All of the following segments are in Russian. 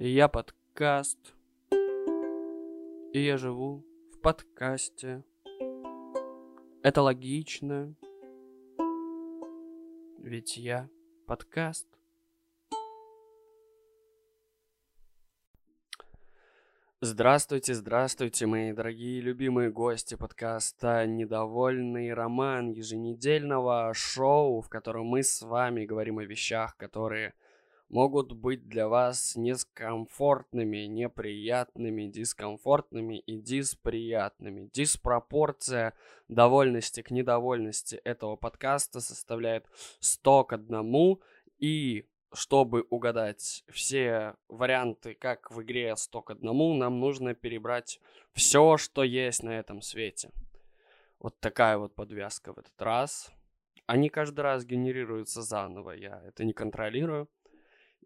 Я подкаст. И я живу в подкасте. Это логично. Ведь я подкаст. Здравствуйте, здравствуйте, мои дорогие любимые гости подкаста «Недовольный роман» еженедельного шоу, в котором мы с вами говорим о вещах, которые могут быть для вас дискомфортными, неприятными, дискомфортными и дисприятными. Диспропорция довольности к недовольности этого подкаста составляет 100 к 1, и чтобы угадать все варианты, как в игре 100 к 1, нам нужно перебрать все, что есть на этом свете. Вот такая вот подвязка в этот раз. Они каждый раз генерируются заново, я это не контролирую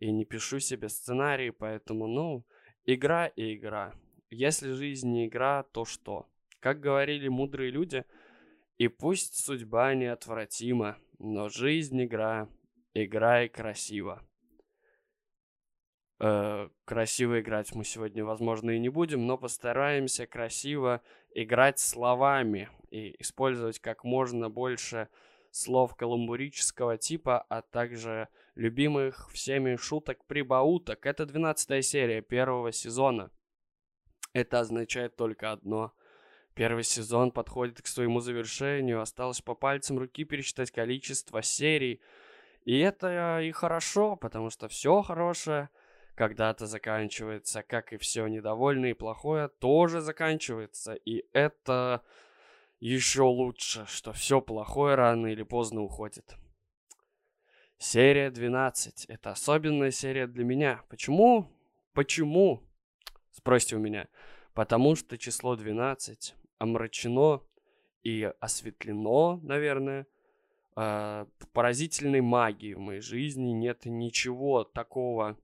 и не пишу себе сценарий, поэтому, ну, игра и игра. Если жизнь не игра, то что? Как говорили мудрые люди, и пусть судьба неотвратима, но жизнь игра, играй красиво. Э, красиво играть мы сегодня, возможно, и не будем, но постараемся красиво играть словами и использовать как можно больше слов каламбурического типа, а также любимых всеми шуток-прибауток. Это 12 серия первого сезона. Это означает только одно. Первый сезон подходит к своему завершению. Осталось по пальцам руки пересчитать количество серий. И это и хорошо, потому что все хорошее когда-то заканчивается, как и все недовольное и плохое тоже заканчивается. И это еще лучше, что все плохое рано или поздно уходит. Серия 12. Это особенная серия для меня. Почему? Почему? Спросите у меня. Потому что число 12 омрачено и осветлено, наверное, э, поразительной магией в моей жизни. Нет ничего такого,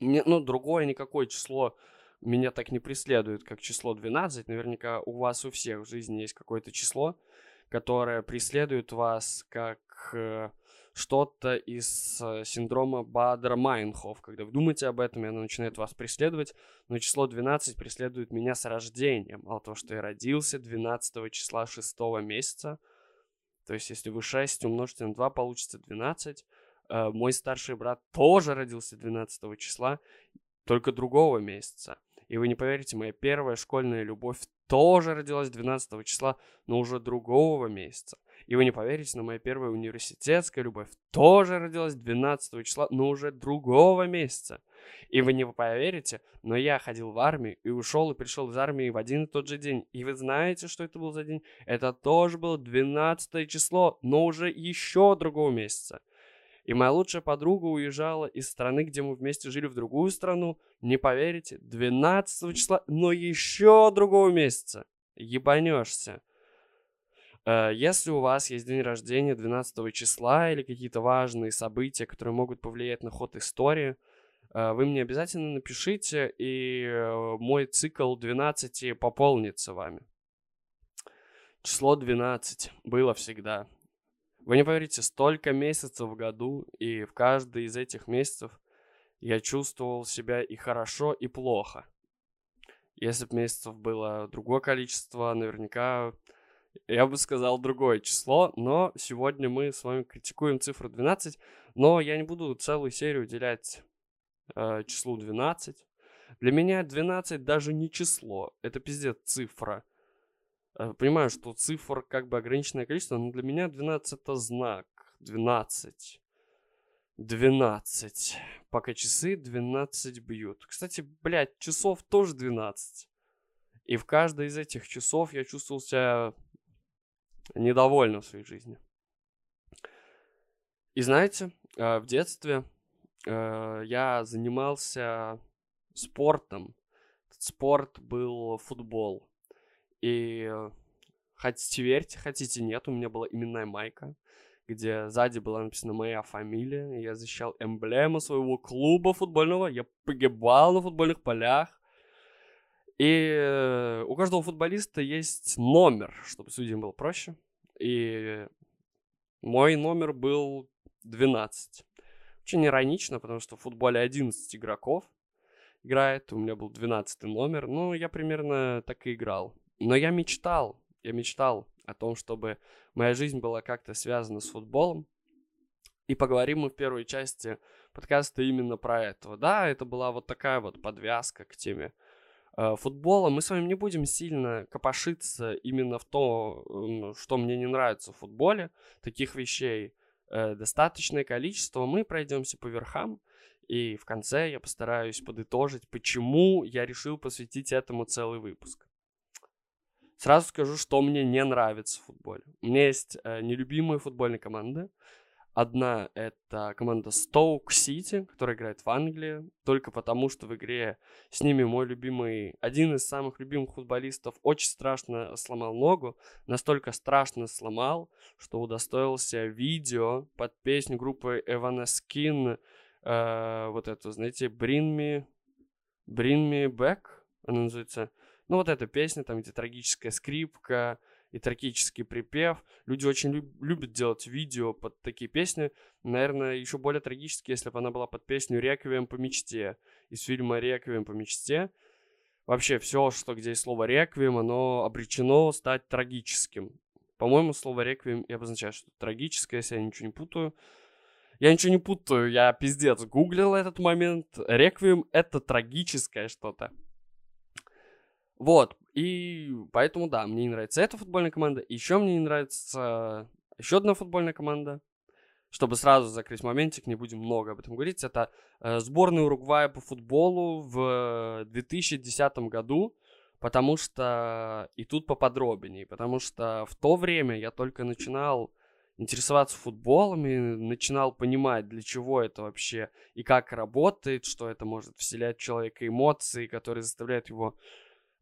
ну, другое никакое число меня так не преследует, как число 12. Наверняка у вас у всех в жизни есть какое-то число, которое преследует вас как э, что-то из э, синдрома Бадера-Майнхоф. Когда вы думаете об этом, и оно начинает вас преследовать. Но число 12 преследует меня с рождения. Мало того, что я родился 12 числа 6 месяца. То есть, если вы 6 умножите на 2, получится 12. Э, мой старший брат тоже родился 12 числа, только другого месяца. И вы не поверите, моя первая школьная любовь тоже родилась 12 числа, но уже другого месяца. И вы не поверите, но моя первая университетская любовь тоже родилась 12 числа, но уже другого месяца. И вы не поверите, но я ходил в армию и ушел и пришел из армии в один и тот же день. И вы знаете, что это был за день? Это тоже было 12 число, но уже еще другого месяца. И моя лучшая подруга уезжала из страны, где мы вместе жили, в другую страну. Не поверите, 12 числа, но еще другого месяца. Ебанешься. Э, если у вас есть день рождения 12 числа или какие-то важные события, которые могут повлиять на ход истории, э, вы мне обязательно напишите, и э, мой цикл 12 пополнится вами. Число 12 было всегда. Вы не поверите, столько месяцев в году, и в каждый из этих месяцев я чувствовал себя и хорошо, и плохо. Если бы месяцев было другое количество, наверняка я бы сказал другое число, но сегодня мы с вами критикуем цифру 12, но я не буду целую серию уделять э, числу 12. Для меня 12 даже не число, это пиздец цифра. Э, понимаю, что цифр как бы ограниченное количество, но для меня 12 это знак. 12. 12. Пока часы 12 бьют. Кстати, блядь, часов тоже 12. И в каждой из этих часов я чувствовал себя недовольным в своей жизни. И знаете, э, в детстве э, я занимался спортом. Спорт был футбол. И хотите верьте, хотите нет, у меня была именная майка, где сзади была написана моя фамилия. Я защищал эмблему своего клуба футбольного. Я погибал на футбольных полях. И э, у каждого футболиста есть номер, чтобы судьям было проще. И мой номер был 12. Очень иронично, потому что в футболе 11 игроков. играет, у меня был 12 номер, ну, я примерно так и играл. Но я мечтал, я мечтал о том, чтобы моя жизнь была как-то связана с футболом. И поговорим мы в первой части подкаста именно про это. Да, это была вот такая вот подвязка к теме футбола. Мы с вами не будем сильно копошиться именно в то, что мне не нравится в футболе. Таких вещей э, достаточное количество. Мы пройдемся по верхам. И в конце я постараюсь подытожить, почему я решил посвятить этому целый выпуск. Сразу скажу, что мне не нравится в футболе. У меня есть э, нелюбимые футбольные команды. Одна — это команда Stoke City, которая играет в Англии, только потому, что в игре с ними мой любимый, один из самых любимых футболистов очень страшно сломал ногу, настолько страшно сломал, что удостоился видео под песню группы Evanescence, э, вот эту, знаете, Bring Me, Bring Me Back, она называется. Ну, вот эта песня, там, где трагическая скрипка, и трагический припев. Люди очень люб- любят делать видео под такие песни. Наверное, еще более трагически, если бы она была под песню «Реквием по мечте» из фильма «Реквием по мечте». Вообще все, что где есть слово «реквием», оно обречено стать трагическим. По-моему, слово «реквием» и обозначает, что трагическое, если я ничего не путаю. Я ничего не путаю, я пиздец гуглил этот момент. Реквием — это трагическое что-то. Вот, и поэтому, да, мне не нравится эта футбольная команда. Еще мне не нравится еще одна футбольная команда. Чтобы сразу закрыть моментик, не будем много об этом говорить. Это э, сборная Уругвая по футболу в 2010 году. Потому что... И тут поподробнее. Потому что в то время я только начинал интересоваться футболом и начинал понимать, для чего это вообще и как работает, что это может вселять в человека эмоции, которые заставляют его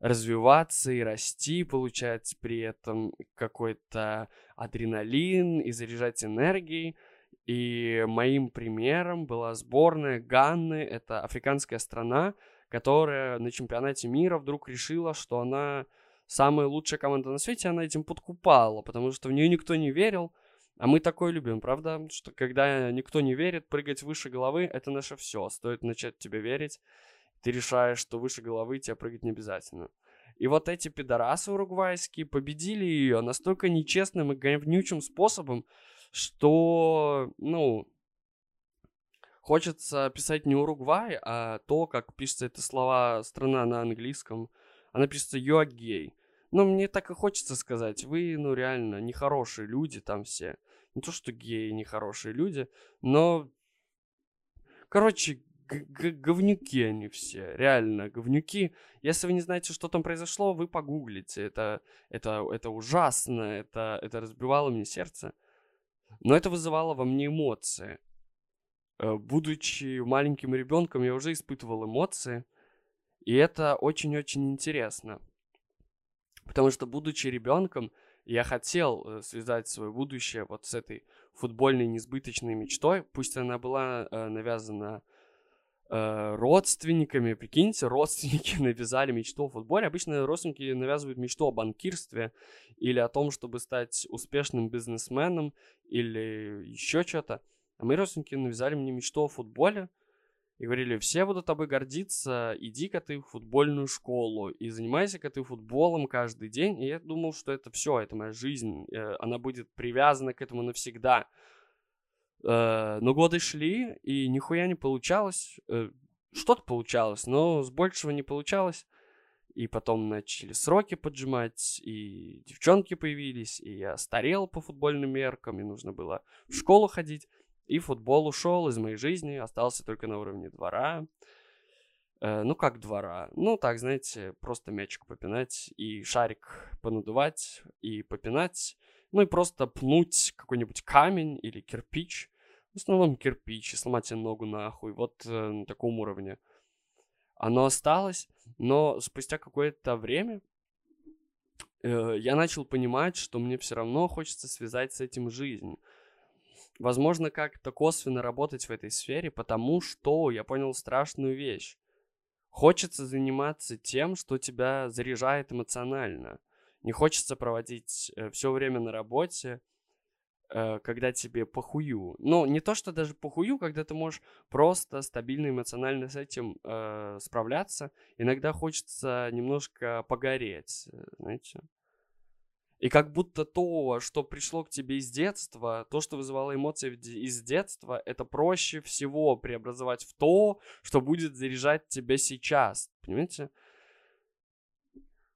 развиваться и расти, получать при этом какой-то адреналин и заряжать энергией. И моим примером была сборная Ганны, это африканская страна, которая на чемпионате мира вдруг решила, что она самая лучшая команда на свете, она этим подкупала, потому что в нее никто не верил, а мы такое любим, правда? Что когда никто не верит, прыгать выше головы — это наше все. Стоит начать тебе верить, ты решаешь, что выше головы тебе прыгать не обязательно. И вот эти пидорасы уругвайские победили ее настолько нечестным и говнючим способом, что, ну, хочется писать не Уругвай, а то, как пишется это слова страна на английском. Она пишется you are. Но мне так и хочется сказать, вы, ну, реально, нехорошие люди там все. Не то, что геи нехорошие люди, но... Короче, говнюки они все, реально, говнюки. Если вы не знаете, что там произошло, вы погуглите. Это, это, это ужасно, это, это разбивало мне сердце. Но это вызывало во мне эмоции. Э, будучи маленьким ребенком, я уже испытывал эмоции. И это очень-очень интересно. Потому что, будучи ребенком, я хотел э, связать свое будущее вот с этой футбольной несбыточной мечтой. Пусть она была э, навязана э, родственниками, прикиньте, родственники навязали мечту о футболе. Обычно родственники навязывают мечту о банкирстве или о том, чтобы стать успешным бизнесменом или еще что-то. А мои родственники навязали мне мечту о футболе и говорили, все будут тобой гордиться, иди-ка ты в футбольную школу и занимайся-ка ты футболом каждый день. И я думал, что это все, это моя жизнь, э, она будет привязана к этому навсегда. Э, но годы шли, и нихуя не получалось. Э, что-то получалось, но с большего не получалось. И потом начали сроки поджимать, и девчонки появились, и я старел по футбольным меркам, и нужно было в школу ходить. И футбол ушел из моей жизни, остался только на уровне двора. Э, ну, как двора? Ну, так, знаете, просто мячик попинать и шарик понадувать и попинать. Ну и просто пнуть какой-нибудь камень или кирпич. В основном кирпич и сломать себе ногу нахуй. Вот э, на таком уровне. Оно осталось, но спустя какое-то время э, я начал понимать, что мне все равно хочется связать с этим жизнь. Возможно, как-то косвенно работать в этой сфере, потому что я понял страшную вещь. Хочется заниматься тем, что тебя заряжает эмоционально. Не хочется проводить э, все время на работе, э, когда тебе похую. Ну, не то, что даже похую, когда ты можешь просто стабильно эмоционально с этим э, справляться. Иногда хочется немножко погореть, э, знаете. И как будто то, что пришло к тебе из детства, то, что вызывало эмоции из детства, это проще всего преобразовать в то, что будет заряжать тебя сейчас. Понимаете?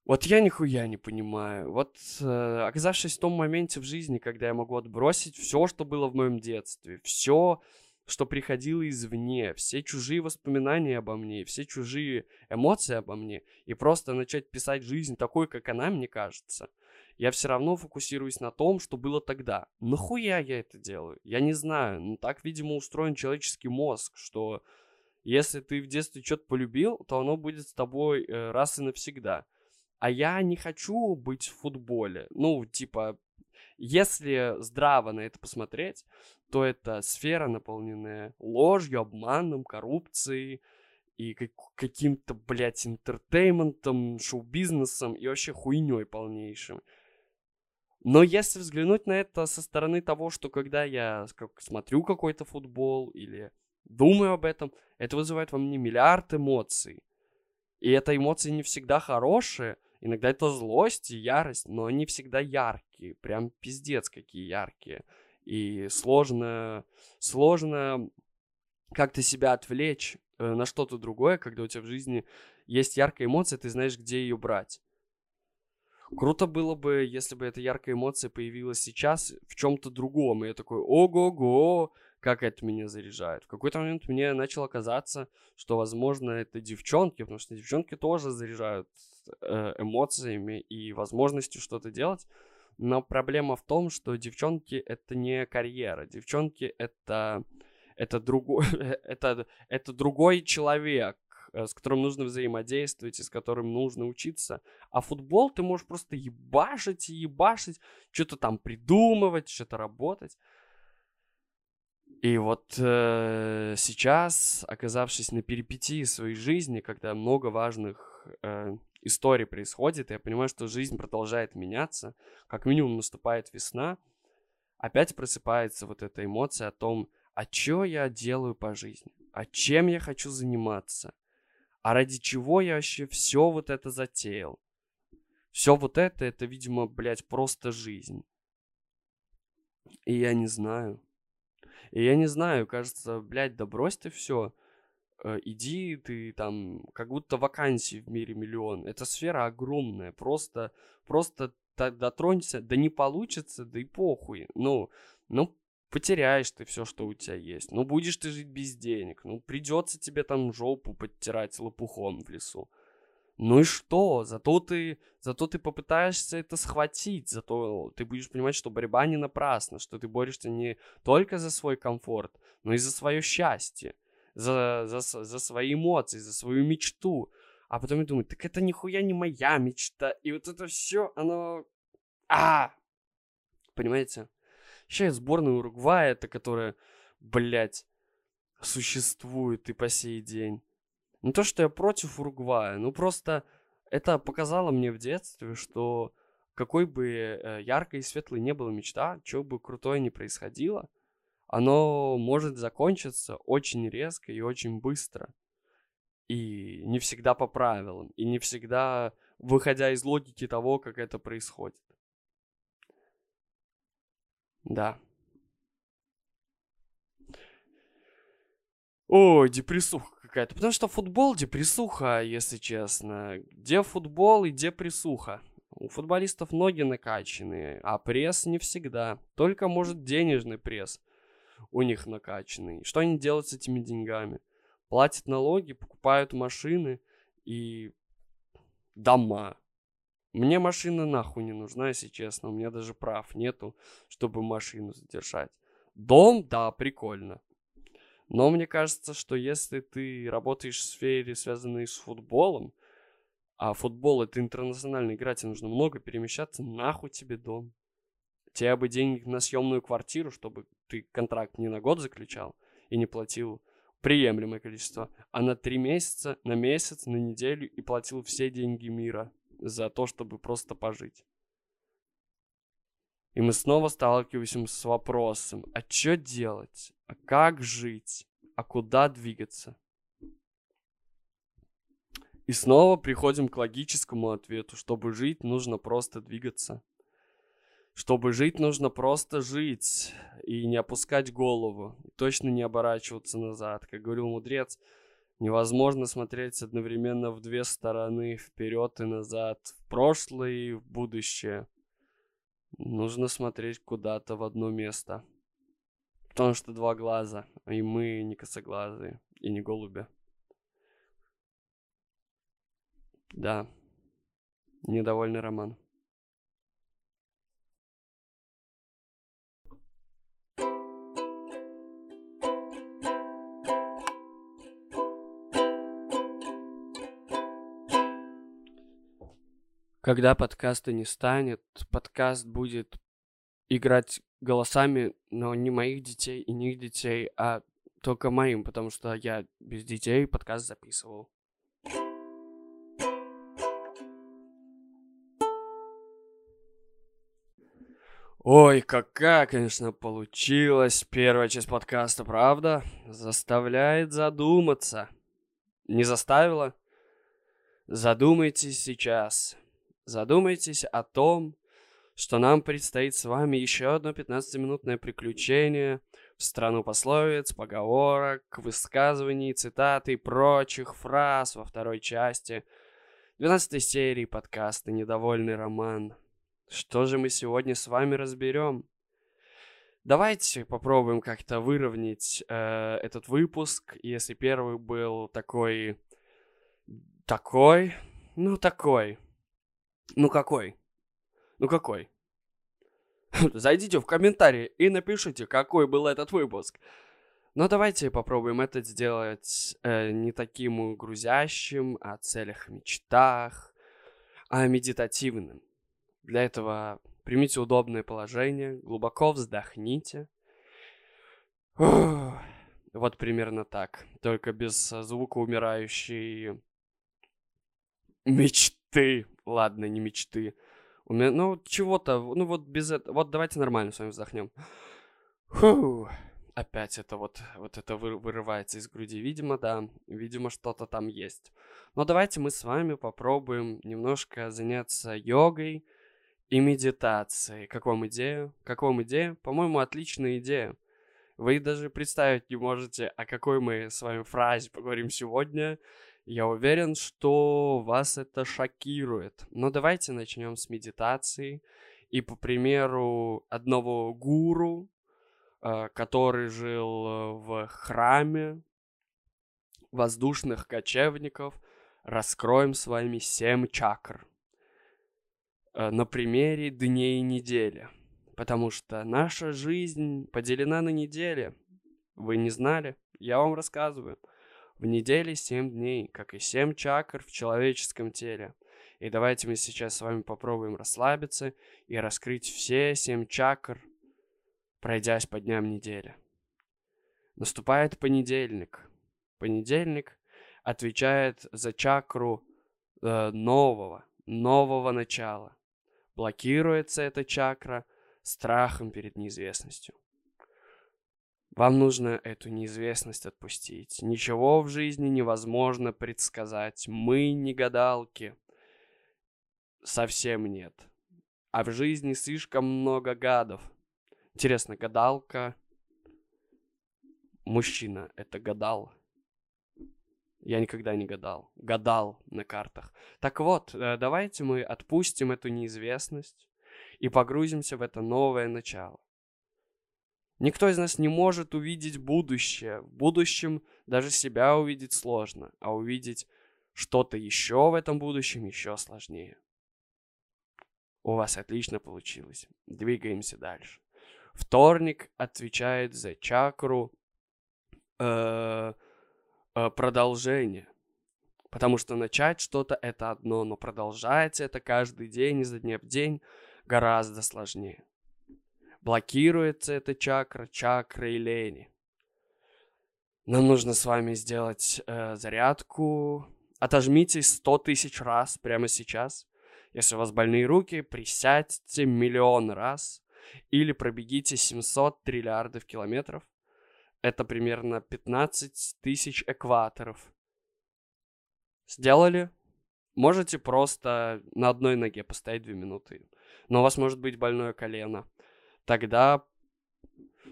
Вот я нихуя не понимаю. Вот э, оказавшись в том моменте в жизни, когда я могу отбросить все, что было в моем детстве, все, что приходило извне, все чужие воспоминания обо мне, все чужие эмоции обо мне, и просто начать писать жизнь такой, как она мне кажется, я все равно фокусируюсь на том, что было тогда. Нахуя я это делаю? Я не знаю. Ну, так, видимо, устроен человеческий мозг, что если ты в детстве что-то полюбил, то оно будет с тобой э, раз и навсегда. А я не хочу быть в футболе. Ну, типа, если здраво на это посмотреть, то это сфера, наполненная ложью, обманом, коррупцией и как- каким-то, блядь, интертейментом, шоу-бизнесом и вообще хуйней полнейшим. Но если взглянуть на это со стороны того, что когда я как, смотрю какой-то футбол или думаю об этом, это вызывает во мне миллиард эмоций. И это эмоции не всегда хорошие, иногда это злость и ярость, но они всегда яркие, прям пиздец какие яркие. И сложно, сложно как-то себя отвлечь э, на что-то другое, когда у тебя в жизни есть яркая эмоция, ты знаешь, где ее брать. Круто было бы, если бы эта яркая эмоция появилась сейчас в чем-то другом. И я такой, ого-го, как это меня заряжает. В какой-то момент мне начало казаться, что, возможно, это девчонки, потому что девчонки тоже заряжают э, эмоциями и возможностью что-то делать. Но проблема в том, что девчонки это не карьера. Девчонки это это другой, это, это другой человек, Э, с которым нужно взаимодействовать и с которым нужно учиться. А футбол ты можешь просто ебашить и ебашить, что-то там придумывать, что-то работать. И вот э, сейчас, оказавшись на перипетии своей жизни, когда много важных э, историй происходит, я понимаю, что жизнь продолжает меняться, как минимум наступает весна, опять просыпается вот эта эмоция о том, а что я делаю по жизни, а чем я хочу заниматься, а ради чего я вообще все вот это затеял? Все вот это, это, видимо, блядь, просто жизнь. И я не знаю. И я не знаю, кажется, блядь, да брось ты все. Э, иди ты там, как будто вакансий в мире миллион. Эта сфера огромная, просто, просто дотронься, да не получится, да и похуй. Ну, ну, потеряешь ты все, что у тебя есть. Ну, будешь ты жить без денег. Ну, придется тебе там жопу подтирать лопухом в лесу. Ну и что? Зато ты, зато ты попытаешься это схватить, зато ты будешь понимать, что борьба не напрасна, что ты борешься не только за свой комфорт, но и за свое счастье, за, за, за свои эмоции, за свою мечту. А потом я думаю, так это нихуя не моя мечта. И вот это все, оно... А! Понимаете? Еще сборная Уругвая, это которая, блядь, существует и по сей день. Не то, что я против Уругвая, ну просто это показало мне в детстве, что какой бы э, яркой и светлой не была мечта, что бы крутое ни происходило, оно может закончиться очень резко и очень быстро. И не всегда по правилам, и не всегда выходя из логики того, как это происходит. Да. Ой, депрессуха какая-то. Потому что футбол депрессуха, если честно. Где футбол и где прессуха? У футболистов ноги накачанные, а пресс не всегда. Только, может, денежный пресс у них накачанный. Что они делают с этими деньгами? Платят налоги, покупают машины и дома. Мне машина нахуй не нужна, если честно. У меня даже прав нету, чтобы машину задержать. Дом, да, прикольно. Но мне кажется, что если ты работаешь в сфере, связанной с футболом, а футбол это интернациональная игра, тебе нужно много перемещаться, нахуй тебе дом. Тебе бы денег на съемную квартиру, чтобы ты контракт не на год заключал и не платил приемлемое количество, а на три месяца, на месяц, на неделю и платил все деньги мира за то, чтобы просто пожить. И мы снова сталкиваемся с вопросом, а что делать? А как жить? А куда двигаться? И снова приходим к логическому ответу. Чтобы жить, нужно просто двигаться. Чтобы жить, нужно просто жить и не опускать голову. И точно не оборачиваться назад. Как говорил мудрец, невозможно смотреть одновременно в две стороны, вперед и назад, в прошлое и в будущее. Нужно смотреть куда-то в одно место. Потому что два глаза, и мы не косоглазые, и не голуби. Да. Недовольный роман. Когда подкаста не станет, подкаст будет играть голосами, но не моих детей и не их детей, а только моим, потому что я без детей подкаст записывал. Ой, какая, конечно, получилась первая часть подкаста, правда? Заставляет задуматься. Не заставила? Задумайтесь сейчас. Задумайтесь о том, что нам предстоит с вами еще одно 15-минутное приключение в страну пословиц, поговорок, высказываний, цитат и прочих фраз во второй части 12 серии подкаста «Недовольный роман». Что же мы сегодня с вами разберем? Давайте попробуем как-то выровнять э, этот выпуск. Если первый был такой... Такой? Ну, такой. Ну, какой? Ну, какой? Зайдите в комментарии и напишите, какой был этот выпуск. Но давайте попробуем это сделать э, не таким грузящим, о целях, мечтах, а медитативным. Для этого примите удобное положение, глубоко вздохните. Вот примерно так. Только без звука умирающей мечты. Ладно, не мечты. У меня, ну, чего-то, ну вот без этого. Вот давайте нормально с вами вздохнем. Фу. Опять это вот, вот это вырывается из груди. Видимо, да, видимо, что-то там есть. Но давайте мы с вами попробуем немножко заняться йогой, и медитации. Как вам идея? Как вам идея? По-моему, отличная идея. Вы даже представить не можете, о какой мы с вами фразе поговорим сегодня. Я уверен, что вас это шокирует. Но давайте начнем с медитации. И по примеру одного гуру, э, который жил э, в храме воздушных кочевников, раскроем с вами семь чакр. Э, на примере дней недели. Потому что наша жизнь поделена на недели. Вы не знали? Я вам рассказываю. В неделе 7 дней, как и 7 чакр в человеческом теле. И давайте мы сейчас с вами попробуем расслабиться и раскрыть все 7 чакр, пройдясь по дням недели. Наступает понедельник. Понедельник отвечает за чакру э, нового, нового начала. Блокируется эта чакра страхом перед неизвестностью. Вам нужно эту неизвестность отпустить. Ничего в жизни невозможно предсказать. Мы не гадалки. Совсем нет. А в жизни слишком много гадов. Интересно, гадалка... Мужчина — это гадал. Я никогда не гадал. Гадал на картах. Так вот, э, давайте мы отпустим эту неизвестность и погрузимся в это новое начало. Никто из нас не может увидеть будущее. В будущем даже себя увидеть сложно, а увидеть что-то еще в этом будущем еще сложнее. У вас отлично получилось. Двигаемся дальше. Вторник отвечает за чакру э, э, продолжение. Потому что начать что-то это одно, но продолжать это каждый день, изо дня в день гораздо сложнее. Блокируется эта чакра, чакра лени. Нам нужно с вами сделать э, зарядку. Отожмитесь сто тысяч раз прямо сейчас. Если у вас больные руки, присядьте миллион раз или пробегите 700 триллиардов километров. Это примерно 15 тысяч экваторов. Сделали? Можете просто на одной ноге постоять 2 минуты. Но у вас может быть больное колено. Тогда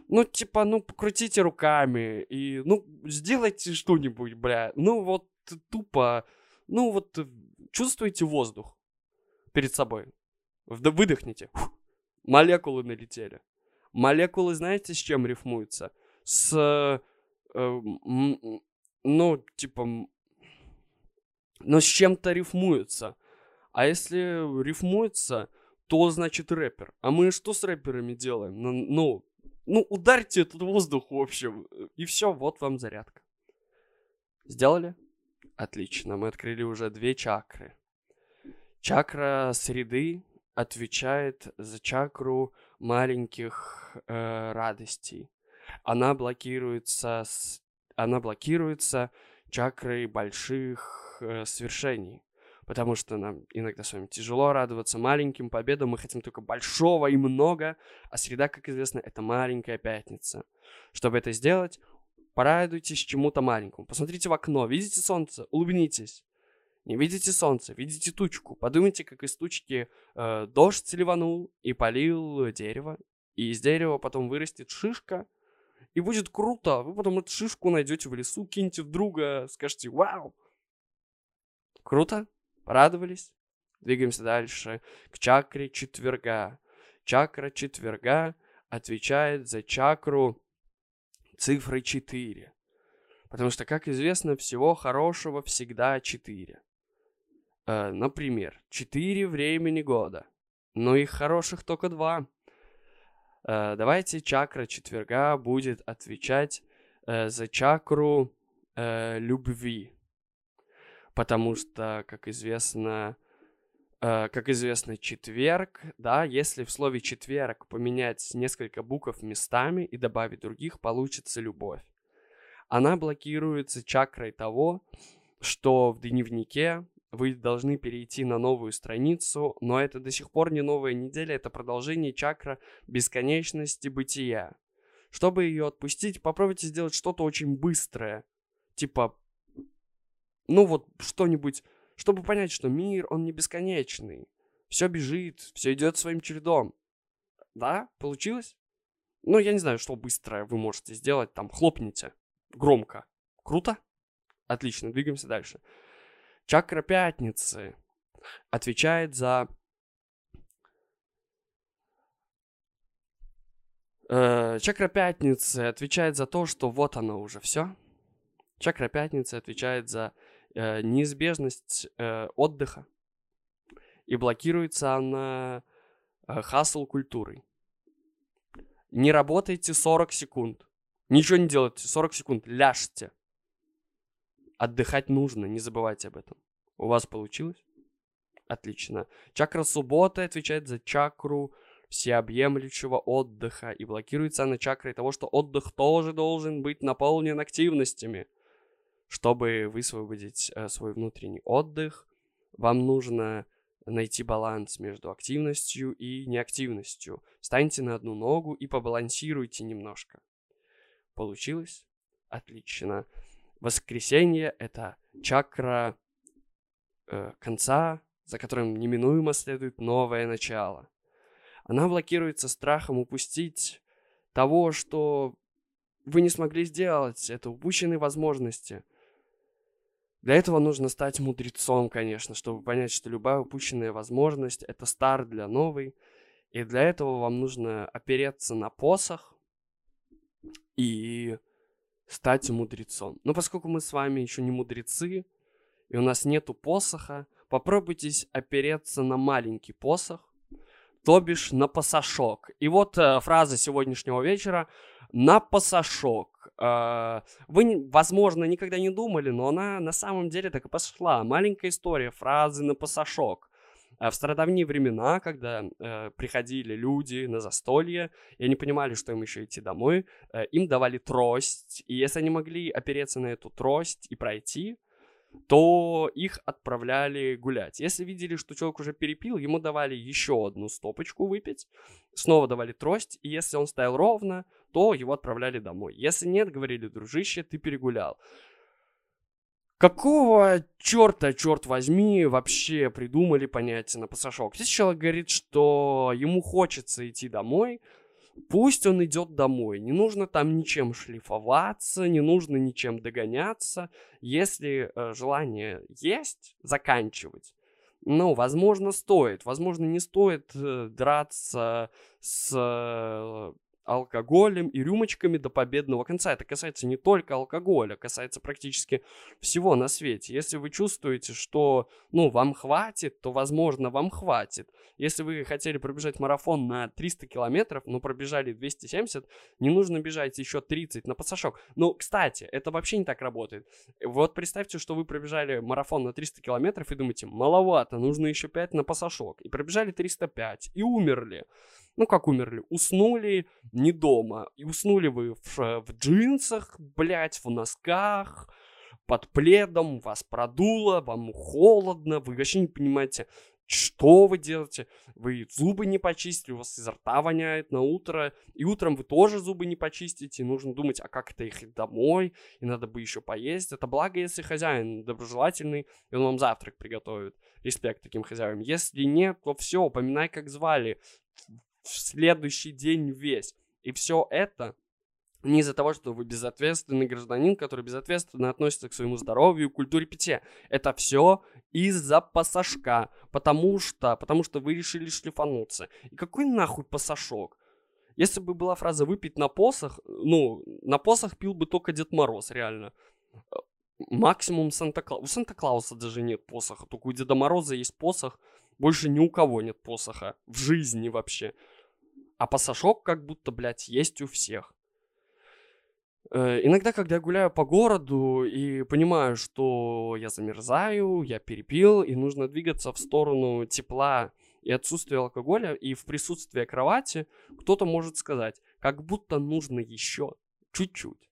ну, типа, ну, покрутите руками и, ну, сделайте что-нибудь, бля. Ну, вот тупо, ну, вот чувствуете воздух перед собой. Выдохните. Фух. Молекулы налетели. Молекулы, знаете, с чем рифмуются? С, э, ну, типа, ну, с чем-то рифмуются. А если рифмуется, то значит рэпер. А мы что с рэперами делаем? Ну, ну ну, ударьте этот воздух, в общем. И все, вот вам зарядка. Сделали? Отлично, мы открыли уже две чакры. Чакра среды отвечает за чакру маленьких э, радостей. Она блокируется, с... она блокируется чакрой больших э, свершений потому что нам иногда с вами тяжело радоваться маленьким победам, мы хотим только большого и много, а среда, как известно, это маленькая пятница. Чтобы это сделать, порадуйтесь чему-то маленькому. Посмотрите в окно, видите солнце, улыбнитесь. Не видите солнце, видите тучку. Подумайте, как из тучки э, дождь ливанул и полил дерево. И из дерева потом вырастет шишка. И будет круто. Вы потом эту шишку найдете в лесу, киньте в друга, скажете «Вау!» Круто? Порадовались? Двигаемся дальше к чакре четверга. Чакра четверга отвечает за чакру цифры 4. Потому что, как известно, всего хорошего всегда 4. Э, например, 4 времени года. Но их хороших только 2. Э, давайте чакра четверга будет отвечать э, за чакру э, любви потому что, как известно, э, как известно, четверг, да, если в слове четверг поменять несколько букв местами и добавить других, получится любовь. Она блокируется чакрой того, что в дневнике вы должны перейти на новую страницу, но это до сих пор не новая неделя, это продолжение чакра бесконечности бытия. Чтобы ее отпустить, попробуйте сделать что-то очень быстрое, типа ну вот что-нибудь, чтобы понять, что мир, он не бесконечный. Все бежит, все идет своим чередом. Да, получилось? Ну, я не знаю, что быстрое вы можете сделать. Там хлопните громко. Круто? Отлично, двигаемся дальше. Чакра пятницы отвечает за э, Чакра пятницы отвечает за то, что вот оно уже все. Чакра пятницы отвечает за э, неизбежность э, отдыха. И блокируется она э, хасл культурой. Не работайте 40 секунд. Ничего не делайте 40 секунд. Ляжьте. Отдыхать нужно, не забывайте об этом. У вас получилось? Отлично. Чакра субботы отвечает за чакру всеобъемлющего отдыха. И блокируется она чакрой того, что отдых тоже должен быть наполнен активностями. Чтобы высвободить э, свой внутренний отдых, вам нужно найти баланс между активностью и неактивностью. Встаньте на одну ногу и побалансируйте немножко. Получилось? Отлично. Воскресенье — это чакра э, конца, за которым неминуемо следует новое начало. Она блокируется страхом упустить того, что вы не смогли сделать. Это упущенные возможности — для этого нужно стать мудрецом, конечно, чтобы понять, что любая упущенная возможность — это старт для новой. И для этого вам нужно опереться на посох и стать мудрецом. Но поскольку мы с вами еще не мудрецы, и у нас нету посоха, попробуйтесь опереться на маленький посох, то бишь на посошок. И вот э, фраза сегодняшнего вечера «на посошок». А, вы, возможно, никогда не думали, но она на самом деле так и пошла. Маленькая история, фразы на пасашок. А в стародавние времена, когда э, приходили люди на застолье, и они понимали, что им еще идти домой, э, им давали трость, и если они могли опереться на эту трость и пройти, то их отправляли гулять. Если видели, что человек уже перепил, ему давали еще одну стопочку выпить, снова давали трость, и если он стоял ровно, то его отправляли домой. Если нет, говорили, дружище, ты перегулял. Какого черта, черт возьми, вообще придумали понятие на пасашок? Здесь человек говорит, что ему хочется идти домой, пусть он идет домой. Не нужно там ничем шлифоваться, не нужно ничем догоняться. Если э, желание есть, заканчивать. Ну, возможно, стоит. Возможно, не стоит э, драться с э, алкоголем и рюмочками до победного конца. Это касается не только алкоголя, касается практически всего на свете. Если вы чувствуете, что, ну, вам хватит, то, возможно, вам хватит. Если вы хотели пробежать марафон на 300 километров, но пробежали 270, не нужно бежать еще 30 на пассажок. Ну, кстати, это вообще не так работает. Вот представьте, что вы пробежали марафон на 300 километров и думаете, маловато, нужно еще 5 на пассажок. И пробежали 305 и умерли ну как умерли, уснули не дома. И уснули вы в, в джинсах, блядь, в носках, под пледом, вас продуло, вам холодно, вы вообще не понимаете, что вы делаете? Вы зубы не почистили, у вас изо рта воняет на утро, и утром вы тоже зубы не почистите, нужно думать, а как это их домой, и надо бы еще поесть. Это благо, если хозяин доброжелательный, и он вам завтрак приготовит. Респект таким хозяевам. Если нет, то все, поминай, как звали в следующий день весь. И все это не из-за того, что вы безответственный гражданин, который безответственно относится к своему здоровью культуре питья. Это все из-за пассажка. Потому что, потому что вы решили шлифануться. И какой нахуй пассажок? Если бы была фраза «выпить на посох», ну, на посох пил бы только Дед Мороз, реально. Максимум Санта-Клауса. У Санта-Клауса даже нет посоха, только у Деда Мороза есть посох. Больше ни у кого нет посоха. В жизни вообще. А пассажок как будто, блядь, есть у всех. Э, иногда, когда я гуляю по городу и понимаю, что я замерзаю, я перепил, и нужно двигаться в сторону тепла и отсутствия алкоголя, и в присутствии кровати, кто-то может сказать, как будто нужно еще чуть-чуть.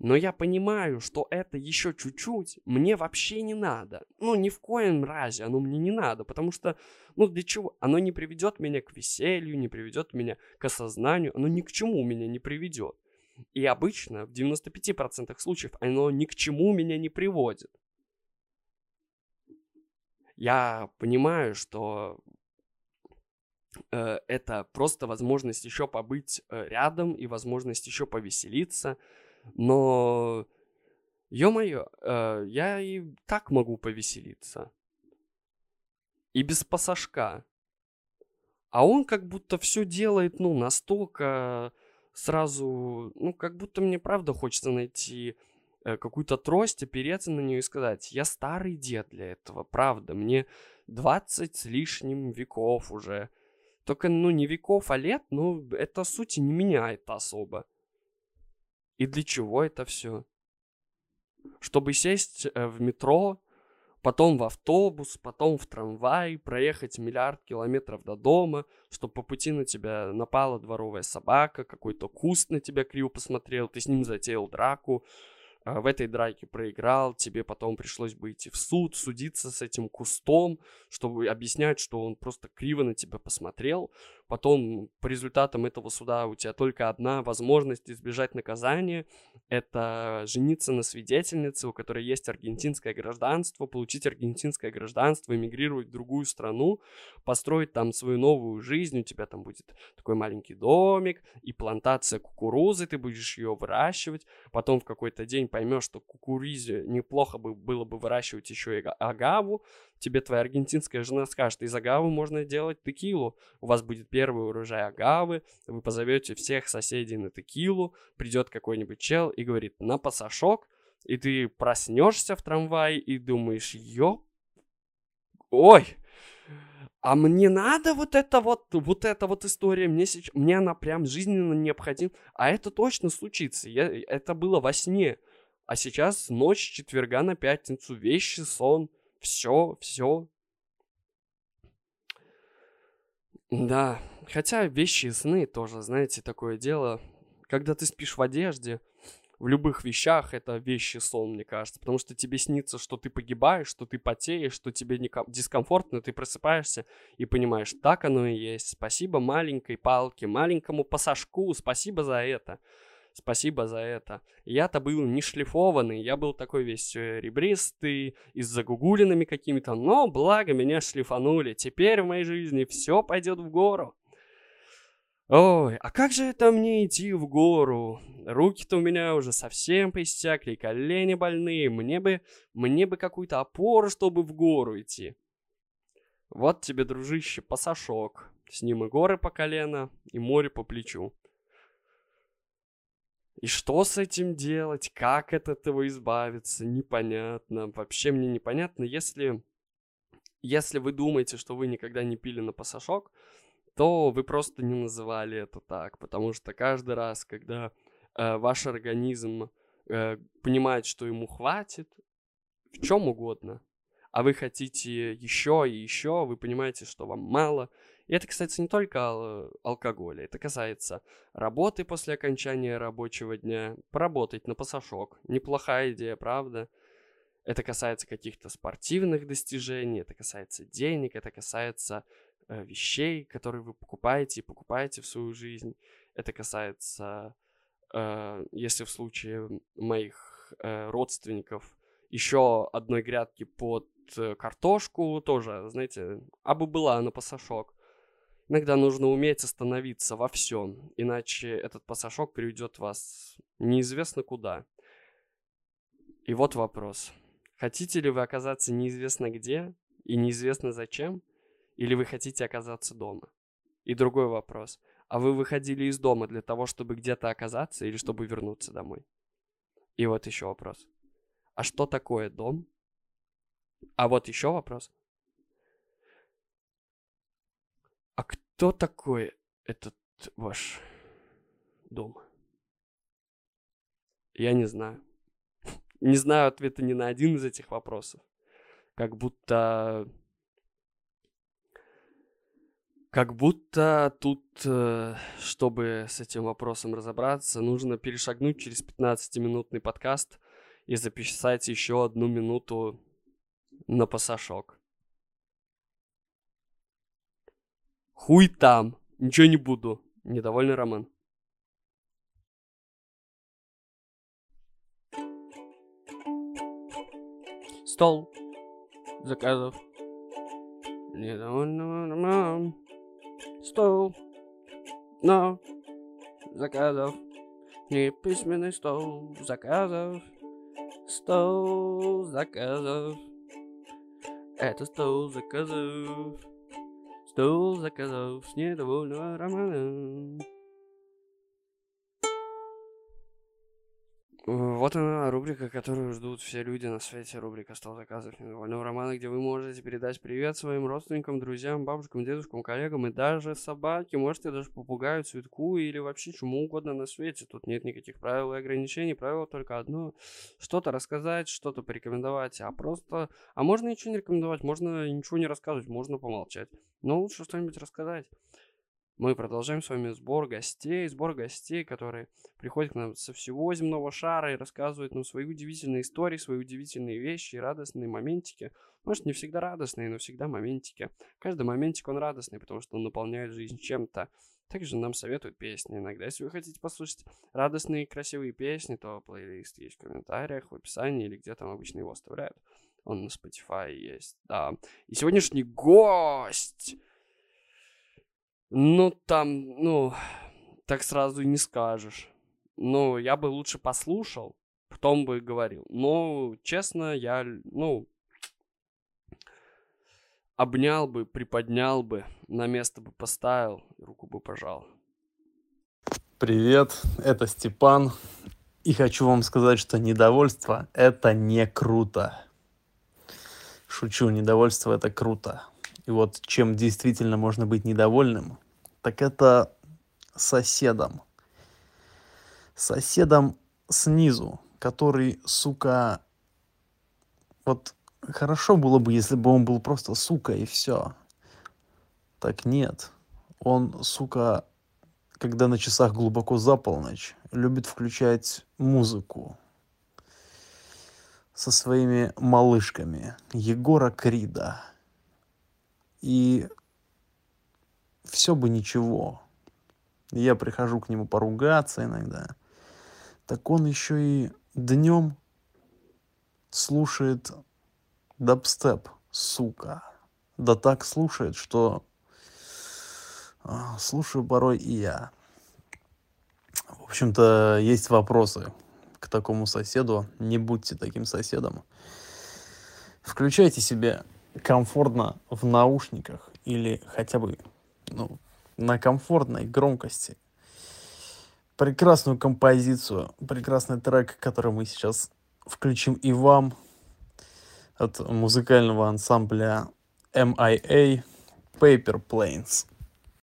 Но я понимаю, что это еще чуть-чуть мне вообще не надо. Ну, ни в коем разе оно мне не надо, потому что, ну, для чего? Оно не приведет меня к веселью, не приведет меня к осознанию, оно ни к чему меня не приведет. И обычно, в 95% случаев, оно ни к чему меня не приводит. Я понимаю, что э, это просто возможность еще побыть э, рядом и возможность еще повеселиться – но, ё-моё, э, я и так могу повеселиться. И без пассажка. А он как будто все делает, ну, настолько сразу, ну, как будто мне правда хочется найти э, какую-то трость, опереться на нее и сказать, я старый дед для этого, правда, мне 20 с лишним веков уже. Только, ну, не веков, а лет, ну, это сути не меняет особо. И для чего это все? Чтобы сесть э, в метро, потом в автобус, потом в трамвай, проехать миллиард километров до дома, чтобы по пути на тебя напала дворовая собака, какой-то куст на тебя криво посмотрел, ты с ним затеял драку, а, в этой драке проиграл, тебе потом пришлось бы идти в суд, судиться с этим кустом, чтобы объяснять, что он просто криво на тебя посмотрел. Потом по результатам этого суда у тебя только одна возможность избежать наказания. Это жениться на свидетельнице, у которой есть аргентинское гражданство, получить аргентинское гражданство, эмигрировать в другую страну, построить там свою новую жизнь. У тебя там будет такой маленький домик и плантация кукурузы, ты будешь ее выращивать. Потом в какой-то день поймешь, что кукурузе неплохо бы было бы выращивать еще и агаву, тебе твоя аргентинская жена скажет, из агавы можно делать текилу. У вас будет первый урожай агавы, вы позовете всех соседей на текилу, придет какой-нибудь чел и говорит, на пасашок, и ты проснешься в трамвае и думаешь, ё... Ой, а мне надо вот это вот, вот эта вот история, мне, сейчас, мне она прям жизненно необходима, а это точно случится, я, это было во сне, а сейчас ночь четверга на пятницу, вещи, сон, все, все. Да, хотя вещи и сны тоже, знаете, такое дело. Когда ты спишь в одежде, в любых вещах это вещи сон, мне кажется, потому что тебе снится, что ты погибаешь, что ты потеешь, что тебе дискомфортно, ты просыпаешься и понимаешь, так оно и есть. Спасибо маленькой палке, маленькому пассажку, спасибо за это. Спасибо за это. Я-то был не шлифованный, я был такой весь э, ребристый, и с загугулинами какими-то, но благо меня шлифанули. Теперь в моей жизни все пойдет в гору. Ой, а как же это мне идти в гору? Руки-то у меня уже совсем поистякли, колени больные. Мне бы, мне бы какую-то опору, чтобы в гору идти. Вот тебе, дружище, пасашок. С ним и горы по колено, и море по плечу. И что с этим делать? Как от этого избавиться? Непонятно. Вообще мне непонятно. Если, если вы думаете, что вы никогда не пили на пасашок, то вы просто не называли это так, потому что каждый раз, когда э, ваш организм э, понимает, что ему хватит, в чем угодно, а вы хотите еще и еще, вы понимаете, что вам мало. И это касается не только ал- алкоголя, это касается работы после окончания рабочего дня, поработать на пасашок. Неплохая идея, правда? Это касается каких-то спортивных достижений, это касается денег, это касается Э, вещей, которые вы покупаете и покупаете в свою жизнь. Это касается, э, если в случае моих э, родственников, еще одной грядки под картошку, тоже, знаете, абы была на пасашок. Иногда нужно уметь остановиться во всем, иначе этот пасашок приведет вас неизвестно куда. И вот вопрос. Хотите ли вы оказаться неизвестно где и неизвестно зачем? Или вы хотите оказаться дома? И другой вопрос. А вы выходили из дома для того, чтобы где-то оказаться или чтобы вернуться домой? И вот еще вопрос. А что такое дом? А вот еще вопрос. А кто такой этот ваш дом? Я не знаю. Не знаю ответа ни на один из этих вопросов. Как будто как будто тут, э, чтобы с этим вопросом разобраться, нужно перешагнуть через 15-минутный подкаст и записать еще одну минуту на пасашок. Хуй там, ничего не буду. Недовольный Роман. Стол. Заказов. Недовольного Романа. Стол, но заказов, не письменный стол. Заказов, стол заказов, это стол заказов, стол заказов с недовольного романа. Вот она, рубрика, которую ждут все люди на свете. Рубрика «Стол заказов недовольного романа», где вы можете передать привет своим родственникам, друзьям, бабушкам, дедушкам, коллегам и даже собаке. Можете даже попугаю, цветку или вообще чему угодно на свете. Тут нет никаких правил и ограничений. Правило только одно. Что-то рассказать, что-то порекомендовать. А просто... А можно ничего не рекомендовать, можно ничего не рассказывать, можно помолчать. Но лучше что-нибудь рассказать. Мы продолжаем с вами сбор гостей, сбор гостей, которые приходят к нам со всего земного шара и рассказывают нам свои удивительные истории, свои удивительные вещи радостные моментики. Может, не всегда радостные, но всегда моментики. Каждый моментик, он радостный, потому что он наполняет жизнь чем-то. Также нам советуют песни иногда. Если вы хотите послушать радостные красивые песни, то плейлист есть в комментариях, в описании или где там обычно его оставляют. Он на Spotify есть, да. И сегодняшний гость ну, там, ну, так сразу и не скажешь. Ну, я бы лучше послушал, потом бы говорил. Но, честно, я, ну, обнял бы, приподнял бы, на место бы поставил, руку бы пожал. Привет, это Степан. И хочу вам сказать, что недовольство — это не круто. Шучу, недовольство — это круто. И вот чем действительно можно быть недовольным, так это соседом. Соседом снизу, который, сука, вот хорошо было бы, если бы он был просто сука и все. Так нет. Он, сука, когда на часах глубоко за полночь, любит включать музыку со своими малышками Егора Крида. И все бы ничего. Я прихожу к нему поругаться иногда. Так он еще и днем слушает дабстеп, сука. Да так слушает, что а, слушаю порой и я. В общем-то, есть вопросы к такому соседу. Не будьте таким соседом. Включайте себе комфортно в наушниках или хотя бы ну, на комфортной громкости прекрасную композицию, прекрасный трек, который мы сейчас включим и вам от музыкального ансамбля MIA Paper Planes.